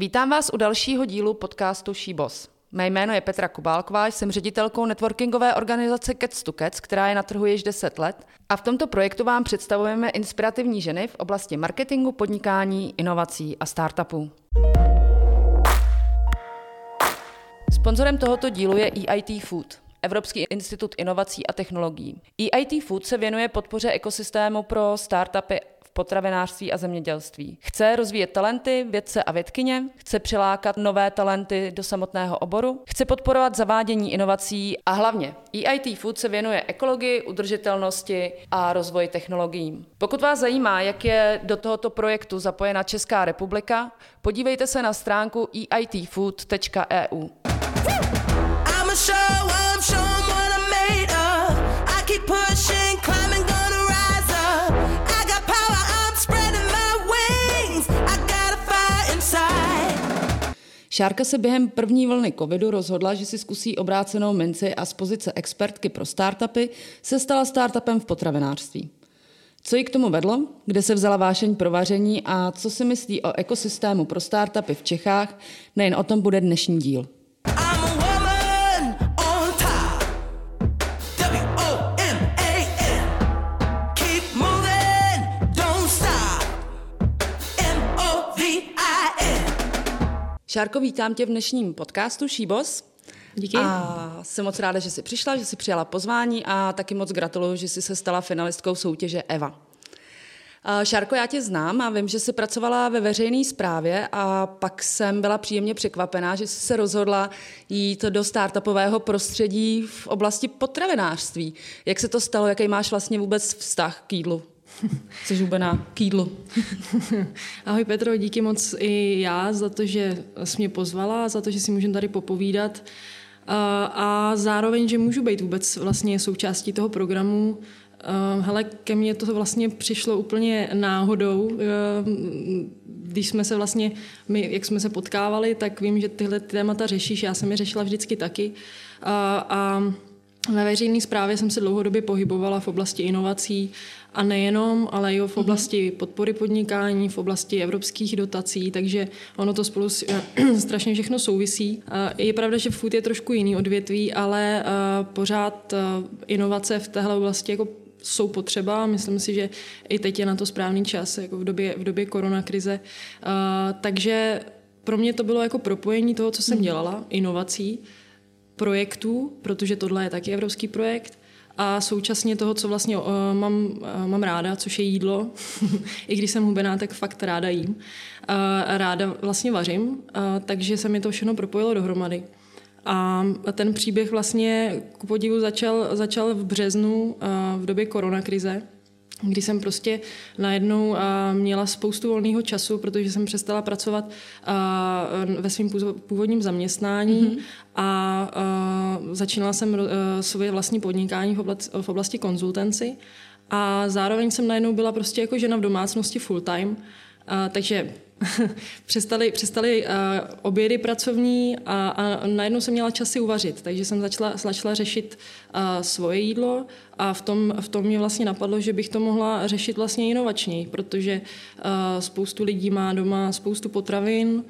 Vítám vás u dalšího dílu podcastu Šíbos. Mé jméno je Petra Kubálková, jsem ředitelkou networkingové organizace Cats to Cats, která je na trhu již 10 let a v tomto projektu vám představujeme inspirativní ženy v oblasti marketingu, podnikání, inovací a startupů. Sponzorem tohoto dílu je EIT Food, Evropský institut inovací a technologií. EIT Food se věnuje podpoře ekosystému pro startupy potravinářství a zemědělství. Chce rozvíjet talenty, vědce a vědkyně, chce přilákat nové talenty do samotného oboru, chce podporovat zavádění inovací a hlavně EIT Food se věnuje ekologii, udržitelnosti a rozvoji technologií. Pokud vás zajímá, jak je do tohoto projektu zapojena Česká republika, podívejte se na stránku eitfood.eu. I'm a show, Šárka se během první vlny covidu rozhodla, že si zkusí obrácenou minci a z pozice expertky pro startupy se stala startupem v potravinářství. Co ji k tomu vedlo, kde se vzala vášeň pro vaření a co si myslí o ekosystému pro startupy v Čechách, nejen o tom bude dnešní díl. Šárko, vítám tě v dnešním podcastu Šíbos. Díky. A jsem moc ráda, že jsi přišla, že jsi přijala pozvání a taky moc gratuluju, že jsi se stala finalistkou soutěže EVA. Šárko, já tě znám a vím, že jsi pracovala ve veřejné správě a pak jsem byla příjemně překvapená, že jsi se rozhodla jít do startupového prostředí v oblasti potravinářství. Jak se to stalo, jaký máš vlastně vůbec vztah k jídlu? Jsi žubená k jídlu. Ahoj Petro, díky moc i já za to, že jsi mě pozvala, za to, že si můžeme tady popovídat a, zároveň, že můžu být vůbec vlastně součástí toho programu. Hele, ke mně to vlastně přišlo úplně náhodou. Když jsme se vlastně, my, jak jsme se potkávali, tak vím, že tyhle témata řešíš, já jsem je řešila vždycky taky. A, a ve veřejné správě jsem se dlouhodobě pohybovala v oblasti inovací a nejenom, ale i v mhm. oblasti podpory podnikání, v oblasti evropských dotací, takže ono to spolu strašně všechno souvisí. Je pravda, že food je trošku jiný odvětví, ale pořád inovace v téhle oblasti jako jsou potřeba. Myslím si, že i teď je na to správný čas, jako v době, v době koronakrize. Takže pro mě to bylo jako propojení toho, co jsem mhm. dělala, inovací, projektů, protože tohle je taky evropský projekt, a současně toho, co vlastně uh, mám, uh, mám ráda, což je jídlo, i když jsem hubená, tak fakt ráda jím. Uh, ráda vlastně vařím, uh, takže se mi to všechno propojilo dohromady. A ten příběh vlastně ku podivu začal, začal v březnu uh, v době koronakrize, kdy jsem prostě najednou měla spoustu volného času, protože jsem přestala pracovat ve svém původním zaměstnání mm-hmm. a začínala jsem svoje vlastní podnikání v oblasti, v oblasti konzultanci a zároveň jsem najednou byla prostě jako žena v domácnosti full time, takže přestali, přestali uh, obědy pracovní a, a najednou jsem měla čas si uvařit, takže jsem začala, začala řešit uh, svoje jídlo a v tom, v tom mě vlastně napadlo, že bych to mohla řešit vlastně inovačněji, protože uh, spoustu lidí má doma spoustu potravin,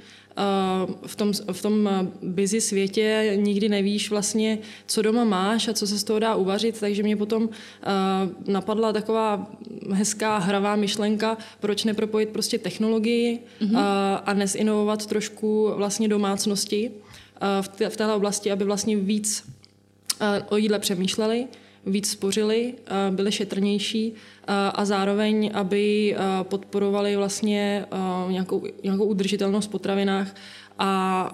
v tom, v tom busy světě nikdy nevíš vlastně, co doma máš a co se z toho dá uvařit, takže mě potom napadla taková hezká hravá myšlenka, proč nepropojit prostě technologii mm-hmm. a, nezinovovat trošku vlastně domácnosti v, té, v téhle oblasti, aby vlastně víc o jídle přemýšleli, víc spořili, byli šetrnější a zároveň, aby podporovali vlastně nějakou, nějakou udržitelnost v potravinách a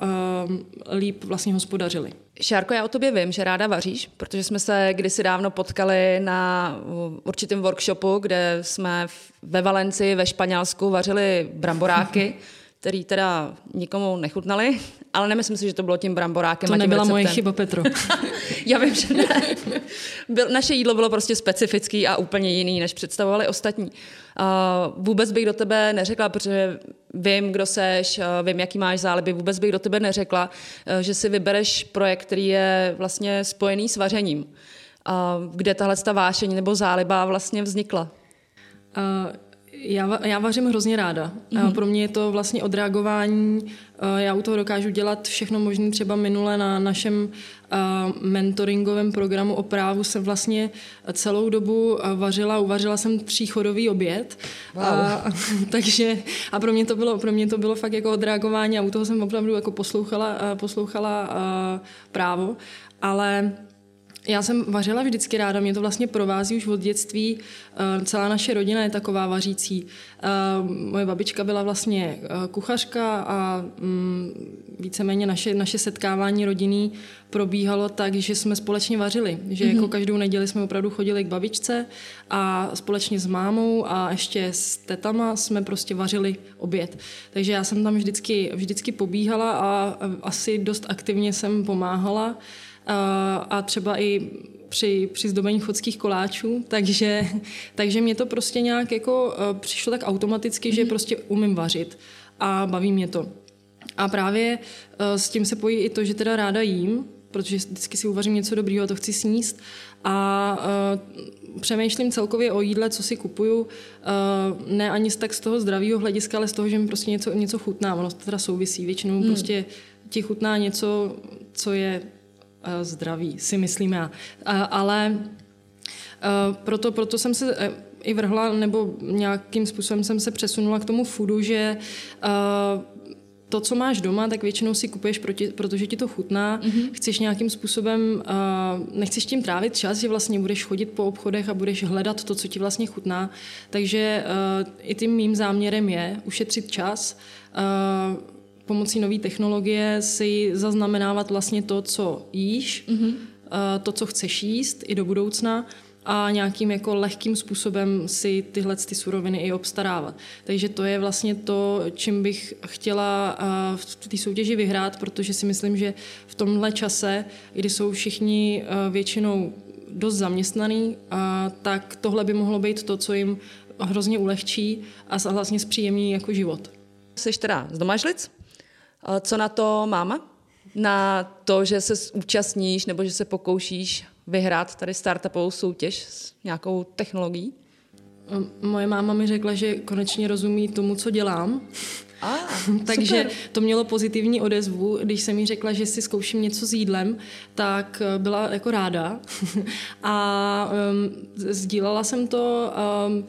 líp vlastně hospodařili. Šárko, já o tobě vím, že ráda vaříš, protože jsme se kdysi dávno potkali na určitém workshopu, kde jsme ve Valencii ve Španělsku vařili bramboráky. který teda nikomu nechutnali, ale nemyslím si, že to bylo tím bramborákem. To a tím nebyla receptem. moje chyba, Petro. Já vím, že ne. Byl, naše jídlo bylo prostě specifický a úplně jiný, než představovali ostatní. Uh, vůbec bych do tebe neřekla, protože vím, kdo seš, uh, vím, jaký máš záliby, vůbec bych do tebe neřekla, uh, že si vybereš projekt, který je vlastně spojený s vařením. Uh, kde tahle ta vášení nebo záliba vlastně vznikla? Uh, Já, já vařím hrozně ráda. Mm-hmm. Pro mě je to vlastně odreagování. Já u toho dokážu dělat všechno možné. Třeba minule na našem mentoringovém programu o právu jsem vlastně celou dobu vařila, uvařila jsem tříchodový oběd. Wow. A, takže a pro mě, to bylo, pro mě to bylo fakt jako odreagování a u toho jsem opravdu jako poslouchala, poslouchala právo. Ale já jsem vařila vždycky ráda, mě to vlastně provází už od dětství. Eh, celá naše rodina je taková vařící. Eh, moje babička byla vlastně eh, kuchařka a mm, víceméně naše, naše setkávání rodinný probíhalo tak, že jsme společně vařili. Že mm-hmm. jako každou neděli jsme opravdu chodili k babičce a společně s mámou a ještě s tetama jsme prostě vařili oběd. Takže já jsem tam vždycky, vždycky pobíhala a asi dost aktivně jsem pomáhala a třeba i při, při zdobení chodských koláčů, takže, takže mě to prostě nějak jako e, přišlo tak automaticky, že mhm. prostě umím vařit a baví mě to. A právě e, s tím se pojí i to, že teda ráda jím, protože vždycky si uvařím něco dobrýho a to chci sníst a uh, přemýšlím celkově o jídle, co si kupuju, uh, ne ani tak z toho zdravého hlediska, ale z toho, že mi prostě něco, něco chutná. Ono to teda souvisí. Většinou hmm. prostě ti chutná něco, co je zdraví, si myslím já. Ale eh, proto, proto jsem se eh, i vrhla, nebo nějakým způsobem jsem se přesunula k tomu foodu, že to, co máš doma, tak většinou si kupuješ, proti, protože ti to chutná. Mm-hmm. Chceš nějakým způsobem, uh, nechceš tím trávit čas, že vlastně budeš chodit po obchodech a budeš hledat to, co ti vlastně chutná. Takže uh, i tím mým záměrem je ušetřit čas, uh, pomocí nové technologie si zaznamenávat vlastně to, co jíš, mm-hmm. to, co chceš jíst i do budoucna a nějakým jako lehkým způsobem si tyhle ty suroviny i obstarávat. Takže to je vlastně to, čím bych chtěla v té soutěži vyhrát, protože si myslím, že v tomhle čase, kdy jsou všichni většinou dost zaměstnaný, tak tohle by mohlo být to, co jim hrozně ulehčí a vlastně zpříjemní jako život. Jsi teda z Domažlic? Co na to máma? Na to, že se účastníš nebo že se pokoušíš vyhrát tady startupovou soutěž s nějakou technologií? Moje máma mi řekla, že konečně rozumí tomu, co dělám. Ah, Takže super. to mělo pozitivní odezvu. Když jsem jí řekla, že si zkouším něco s jídlem, tak eh, byla jako ráda. a um, sdílela jsem to, um,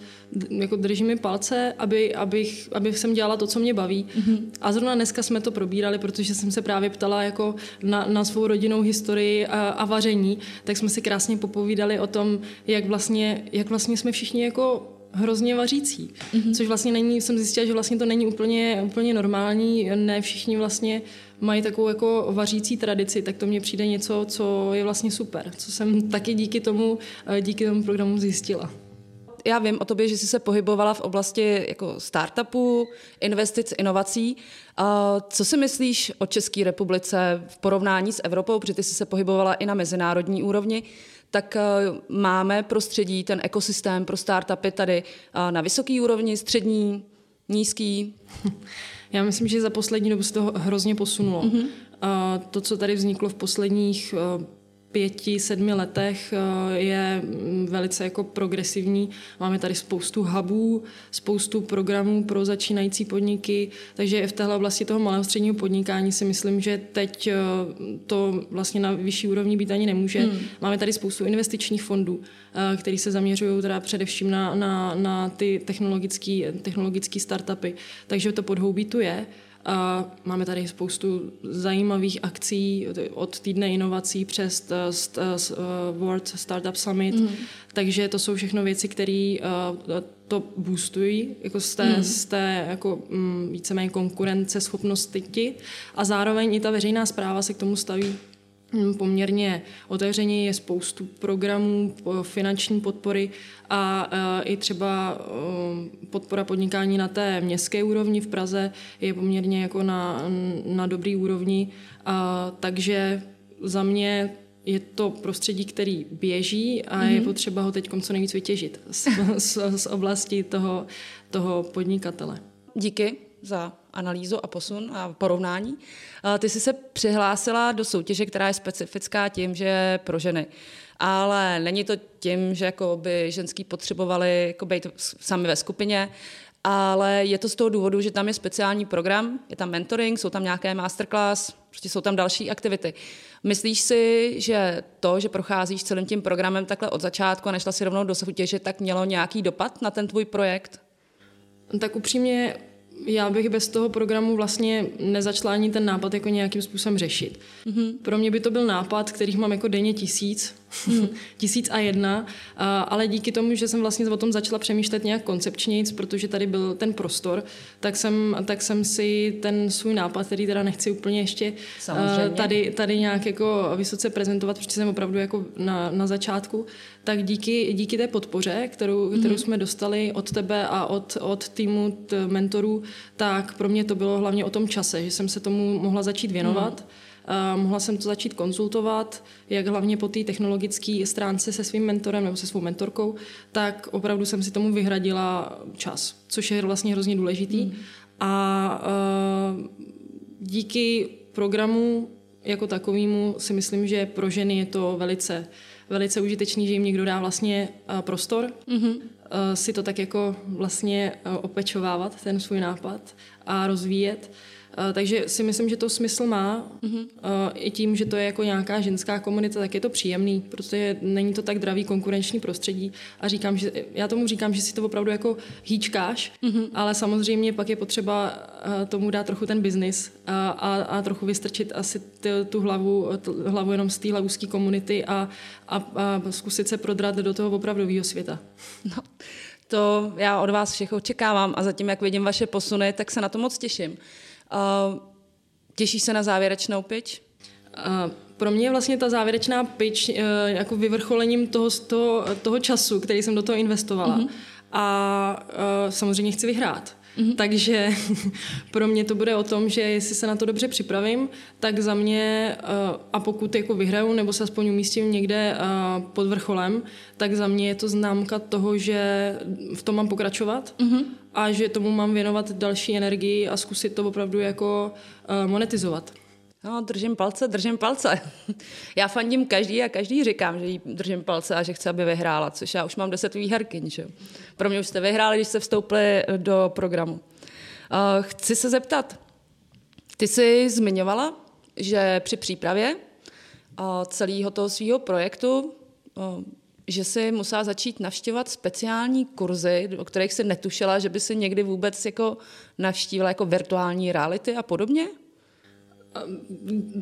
jako drží mi palce, aby, abych, abych jsem dělala to, co mě baví. Mm-hmm. A zrovna dneska jsme to probírali, protože jsem se právě ptala jako na, na svou rodinnou historii a, a vaření, tak jsme si krásně popovídali o tom, jak vlastně, jak vlastně jsme všichni jako hrozně vařící. Mm-hmm. Což vlastně není, jsem zjistila, že vlastně to není úplně, úplně normální, ne všichni vlastně mají takovou jako vařící tradici, tak to mně přijde něco, co je vlastně super, co jsem taky díky tomu, eh, díky tomu programu zjistila. Já vím o tobě, že jsi se pohybovala v oblasti jako startupů, investic, inovací. Co si myslíš o České republice v porovnání s Evropou, protože ty jsi se pohybovala i na mezinárodní úrovni? tak eh, máme prostředí, ten ekosystém pro startupy tady eh, na vysoké úrovni, střední, nízký? Já myslím, že za poslední dobu se to hrozně posunulo. Mm-hmm. To, co tady vzniklo v posledních pěti, sedmi letech eh, je mm, velice jako progresivní. Máme tady spoustu hubů, spoustu programů pro začínající podniky, takže v téhle oblasti toho malého středního podnikání si myslím, že teď eh, to vlastně na vyšší úrovni být ani nemůže. Hmm. Máme tady spoustu investičních fondů, eh, které se zaměřují teda především na, na, na ty technologické startupy, takže to podhoubí tu je. A máme tady spoustu zajímavých akcí od týdne inovací přes eh, eh, World Startup Summit, mm. takže to jsou všechno věci, které eh, to boostují jako z té, mm. z té jako, mm, víceméně konkurence schopnosti a zároveň i ta veřejná zpráva se k tomu staví poměrně otevřeně, je spoustu programů finanční podpory a i třeba podpora podnikání na té městské úrovni v Praze je poměrně jako na, na dobrý úrovni, a, takže za mě je to prostředí, který běží a mm-hmm. je mhm. potřeba ho teď co nejvíc vytěžit z, z, z oblasti toho, toho podnikatele. Díky za analýzu a posun a porovnání. Ty jsi se přihlásila do soutěže, která je specifická tím, že je pro ženy. Ale není to tím, že jako by ženský potřebovali jako být sami ve skupině, ale je to z toho důvodu, že tam je speciální program, je tam mentoring, jsou tam nějaké masterclass, prostě jsou tam další aktivity. Myslíš si, že to, že procházíš celým tím programem takhle od začátku a nešla si rovnou do soutěže, tak mělo nějaký dopad na ten tvůj projekt? Tak upřímně já bych bez toho programu vlastně nezačala ani ten nápad jako nějakým způsobem řešit. Mm-hmm. Pro mě by to byl nápad, kterých mám jako denně tisíc, mm. tisíc a jedna, a, ale díky tomu, že jsem vlastně o tom začala přemýšlet nějak koncepčně, protože tady byl ten prostor, tak jsem, tak jsem si ten svůj nápad, který teda nechci úplně ještě tady, tady nějak jako vysoce prezentovat, protože jsem opravdu jako na, na začátku, tak díky, díky té podpoře, kterou, kterou mm. jsme dostali od tebe a od, od týmu t, mentorů, tak pro mě to bylo hlavně o tom čase, že jsem se tomu mohla začít věnovat. Mm. Mohla jsem to začít konzultovat, jak hlavně po té technologické stránce se svým mentorem nebo se svou mentorkou, tak opravdu jsem si tomu vyhradila čas, což je vlastně hrozně důležitý. Mm. A uh, díky programu jako takovému si myslím, že pro ženy je to velice, velice užitečný, že jim někdo dá vlastně uh, prostor mm-hmm. uh, si to tak jako vlastně opečovávat, ten svůj nápad a rozvíjet. Eh, takže si myslím, že to smysl má. Mm-hmm. I tím, že to je jako nějaká ženská komunita, tak je to příjemný, protože není to tak dravý konkurenční prostředí. A říkám, že já tomu říkám, že si to opravdu jako hýčkáš, mm-hmm. ale samozřejmě pak je potřeba eh, tomu dát trochu ten biznis a, a, a trochu vystrčit asi t, tu hlavu, t, hlavu jenom z té hlavuské komunity a, a, a zkusit se prodrat do toho opravdového světa. No. To já od vás všech očekávám a zatím, jak vidím vaše posuny, tak se na to moc těším. Těšíš se na závěrečnou pitch? Uh, pro mě je vlastně ta závěrečná pitch uh, jako vyvrcholením toho, toho, toho času, který jsem do toho investovala. Uh-huh. A uh, samozřejmě chci vyhrát. Mm-hmm. Takže pro mě to bude o tom, že jestli se na to dobře připravím, tak za mě, uh, a pokud jako vyhraju nebo se aspoň umístím někde uh, pod vrcholem, tak za mě je to známka toho, že v tom mám pokračovat mm-hmm. a že tomu mám věnovat další energii a zkusit to opravdu jako uh, monetizovat. No, držím palce, držím palce. Já fandím každý a každý říkám, že jí držím palce a že chci, aby vyhrála, což já už mám deset výherkyň. Že? Pro mě už jste vyhráli, když jste vstoupili do programu. Uh, chci se zeptat, ty jsi zmiňovala, že při přípravě uh, celého toho svého projektu že si musela začít navštěvovat speciální kurzy, o kterých si netušila, že by si někdy vůbec jako navštívila jako virtuální reality a podobně?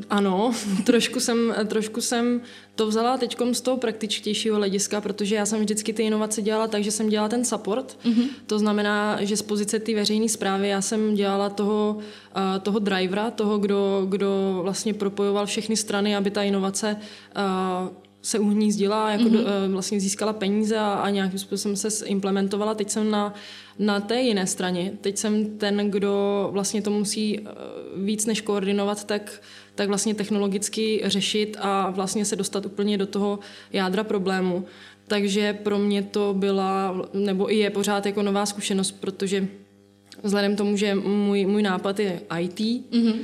Ano, trošku jsem, trošku jsem to vzala teď z toho praktičtějšího hlediska, protože já jsem vždycky ty inovace dělala tak, že jsem dělala ten support. Mm-hmm. To znamená, že z pozice té veřejné zprávy já jsem dělala toho, uh, toho drivera, toho, kdo, kdo vlastně propojoval všechny strany, aby ta inovace uh, se uhnízdila, jako mm-hmm. do, uh, vlastně získala peníze a, a nějakým způsobem se implementovala. Teď jsem na na té jiné straně, teď jsem ten, kdo vlastně to musí eh, víc než koordinovat, tak, tak vlastně technologicky řešit a vlastně se dostat úplně do toho jádra problému. Takže pro mě to byla, nebo i je pořád jako nová zkušenost, protože vzhledem k tomu, že můj, můj nápad je IT, mm-hmm.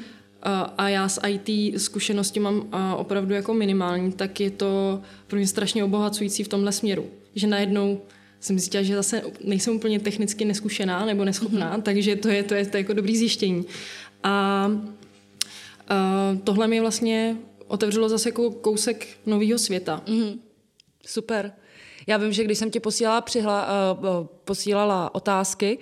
A, já s IT zkušenosti mám opravdu jako minimální, tak je to pro mě strašně obohacující v tomhle směru. Že najednou jsem zjistila, že zase nejsem úplně technicky neskušená nebo neschopná, mm-hmm. takže to je, to, je, to je jako dobrý zjištění. A, a tohle mi vlastně otevřelo zase jako kousek nového světa. Mm-hmm. Super. Já vím, že když jsem ti posílala, přihla, uh, posílala otázky,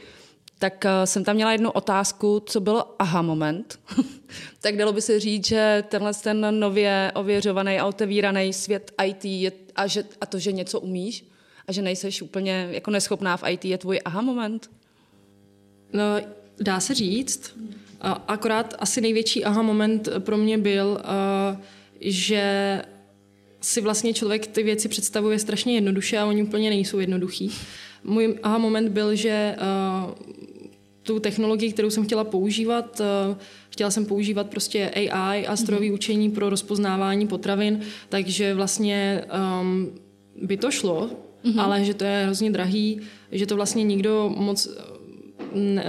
tak uh, jsem tam měla jednu otázku, co byl aha moment. tak dalo by se říct, že tenhle ten nově ověřovaný a otevíraný svět IT je, a, že, a to, že něco umíš, a že nejseš úplně jako neschopná v IT, je tvůj aha moment? No, dá se říct. Akorát asi největší aha moment pro mě byl, že si vlastně člověk ty věci představuje strašně jednoduše a oni úplně nejsou jednoduchý. Můj aha moment byl, že tu technologii, kterou jsem chtěla používat, chtěla jsem používat prostě AI a strojové mm-hmm. učení pro rozpoznávání potravin, takže vlastně um, by to šlo, mm-hmm. ale že to je hrozně drahý, že to vlastně nikdo moc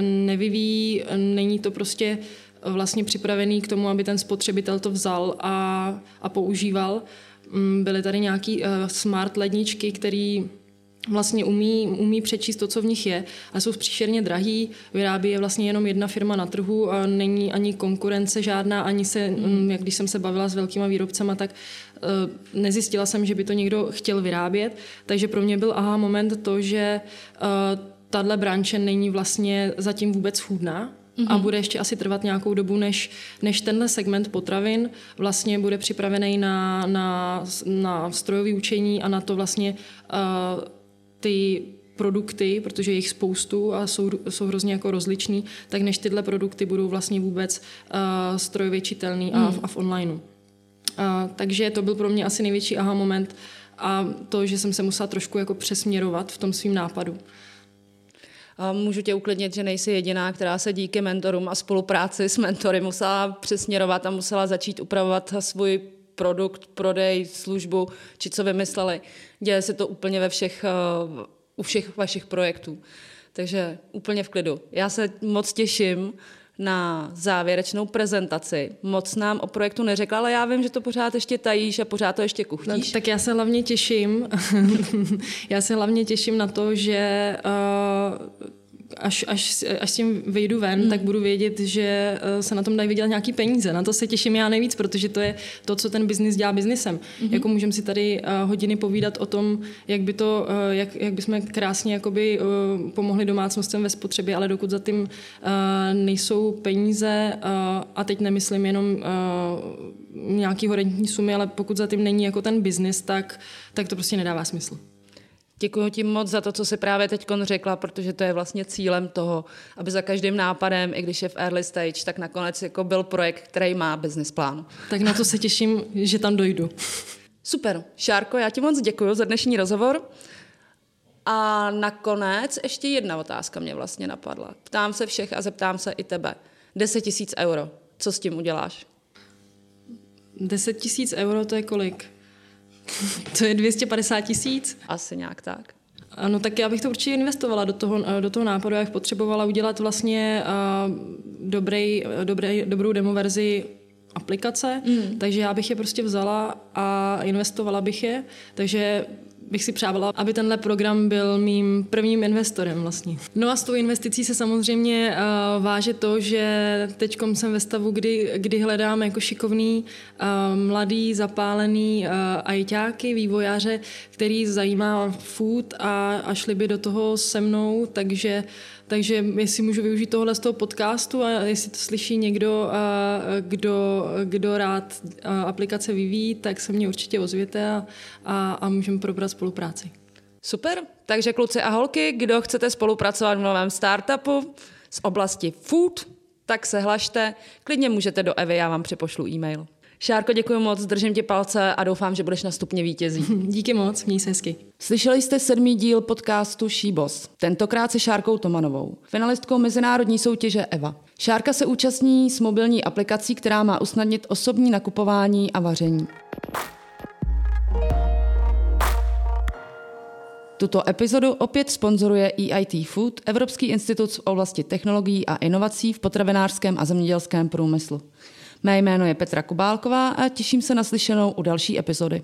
nevyvíjí, není to prostě vlastně připravený k tomu, aby ten spotřebitel to vzal a, a používal. Mm, byly tady nějaký uh, smart ledničky, který vlastně umí, umí přečíst to, co v nich je, ale jsou příšerně drahý, vyrábí je vlastně jenom jedna firma na trhu a není ani konkurence žádná, ani se, mm. jak když jsem se bavila s velkýma výrobcema, tak uh, nezjistila jsem, že by to někdo chtěl vyrábět, takže pro mě byl aha moment to, že uh, tahle branče není vlastně zatím vůbec mm-hmm. a mhm. bude ještě asi trvat nějakou dobu, než, než tenhle segment potravin vlastně bude připravený na, na, na strojové učení a na to vlastně uh, ty produkty, protože je jich spoustu a jsou, jsou hrozně jako rozliční, tak než tyhle produkty budou vlastně vůbec uh, strojově čitelný a, mm. a v onlineu. Uh, takže to byl pro mě asi největší aha moment a to, že jsem se musela trošku jako přesměrovat v tom svým nápadu. A můžu tě uklidnit, že nejsi jediná, která se díky mentorům a spolupráci s mentory musela přesměrovat a musela začít upravovat svůj produkt, prodej, službu, či co vymysleli. Děje se to úplně ve všech, eh, u všech vašich projektů. Takže úplně v klidu. Já se moc těším na závěrečnou prezentaci. Moc nám o projektu neřekla, ale já vím, že to pořád ještě tajíš a pořád to ještě kuchtíš. No, tak já se hlavně těším. já se hlavně těším na to, že uh, až, až, až s tím vyjdu ven, mm. tak budu vědět, že eh, se na tom dají vydělat nějaký peníze. Na to se těším já nejvíc, protože to je to, co ten biznis dělá biznisem. Mm-hmm. Jako můžeme si tady uh, hodiny povídat o tom, jak by to, uh, jak, jak bychom krásně jakoby, pomohli domácnostem ve spotřebě, ale dokud za tím nejsou peníze, a teď nemyslím jenom nějaký horentní sumy, ale pokud za tím není jako ten biznis, tak, tak to prostě nedává smysl. Děkuji ti moc za to, co jsi právě teď řekla, protože to je vlastně cílem toho, aby za každým nápadem, i když je v early stage, tak nakonec jako byl projekt, který má business plán. Tak na to se těším, že tam dojdu. Super. Šárko, já ti moc děkuji za dnešní rozhovor. A nakonec ještě jedna otázka mě vlastně napadla. Ptám se všech a zeptám se i tebe. 10 tisíc euro. Co s tím uděláš? 10 tisíc euro to je kolik? to je 250 tisíc? Asi nějak tak. Ano, tak já bych to určitě investovala do toho, do toho nápadu. Bych potřebovala udělat vlastně uh, dobrý, dobrý, dobrou demo verzi aplikace, mm. takže já bych je prostě vzala a investovala bych je. Takže bych si přávala, aby tenhle program byl mým prvním investorem vlastně. No a s tou investicí se samozřejmě uh, váže to, že teď jsem ve stavu, kdy, kdy hledám jako šikovný, uh, mladý, zapálený uh, ajťáky, vývojáře, který zajímá food a, a šli by do toho se mnou, takže takže jestli můžu využít tohle z toho podcastu a jestli to slyší někdo, kdo, kdo rád aplikace vyvíjí, tak se mě určitě ozvěte a, a, a můžeme probrat spolupráci. Super, takže kluci a holky, kdo chcete spolupracovat v novém startupu z oblasti food, tak se hlašte, klidně můžete do Evy, já vám připošlu e-mail. Šárko, děkuji moc, držím ti palce a doufám, že budeš na stupně vítězí. Díky moc, měj se hezky. Slyšeli jste sedmý díl podcastu Šíbos, tentokrát se Šárkou Tomanovou, finalistkou mezinárodní soutěže EVA. Šárka se účastní s mobilní aplikací, která má usnadnit osobní nakupování a vaření. Tuto epizodu opět sponzoruje EIT Food, Evropský institut v oblasti technologií a inovací v potravinářském a zemědělském průmyslu. Mé jméno je Petra Kubálková a těším se na slyšenou u další epizody.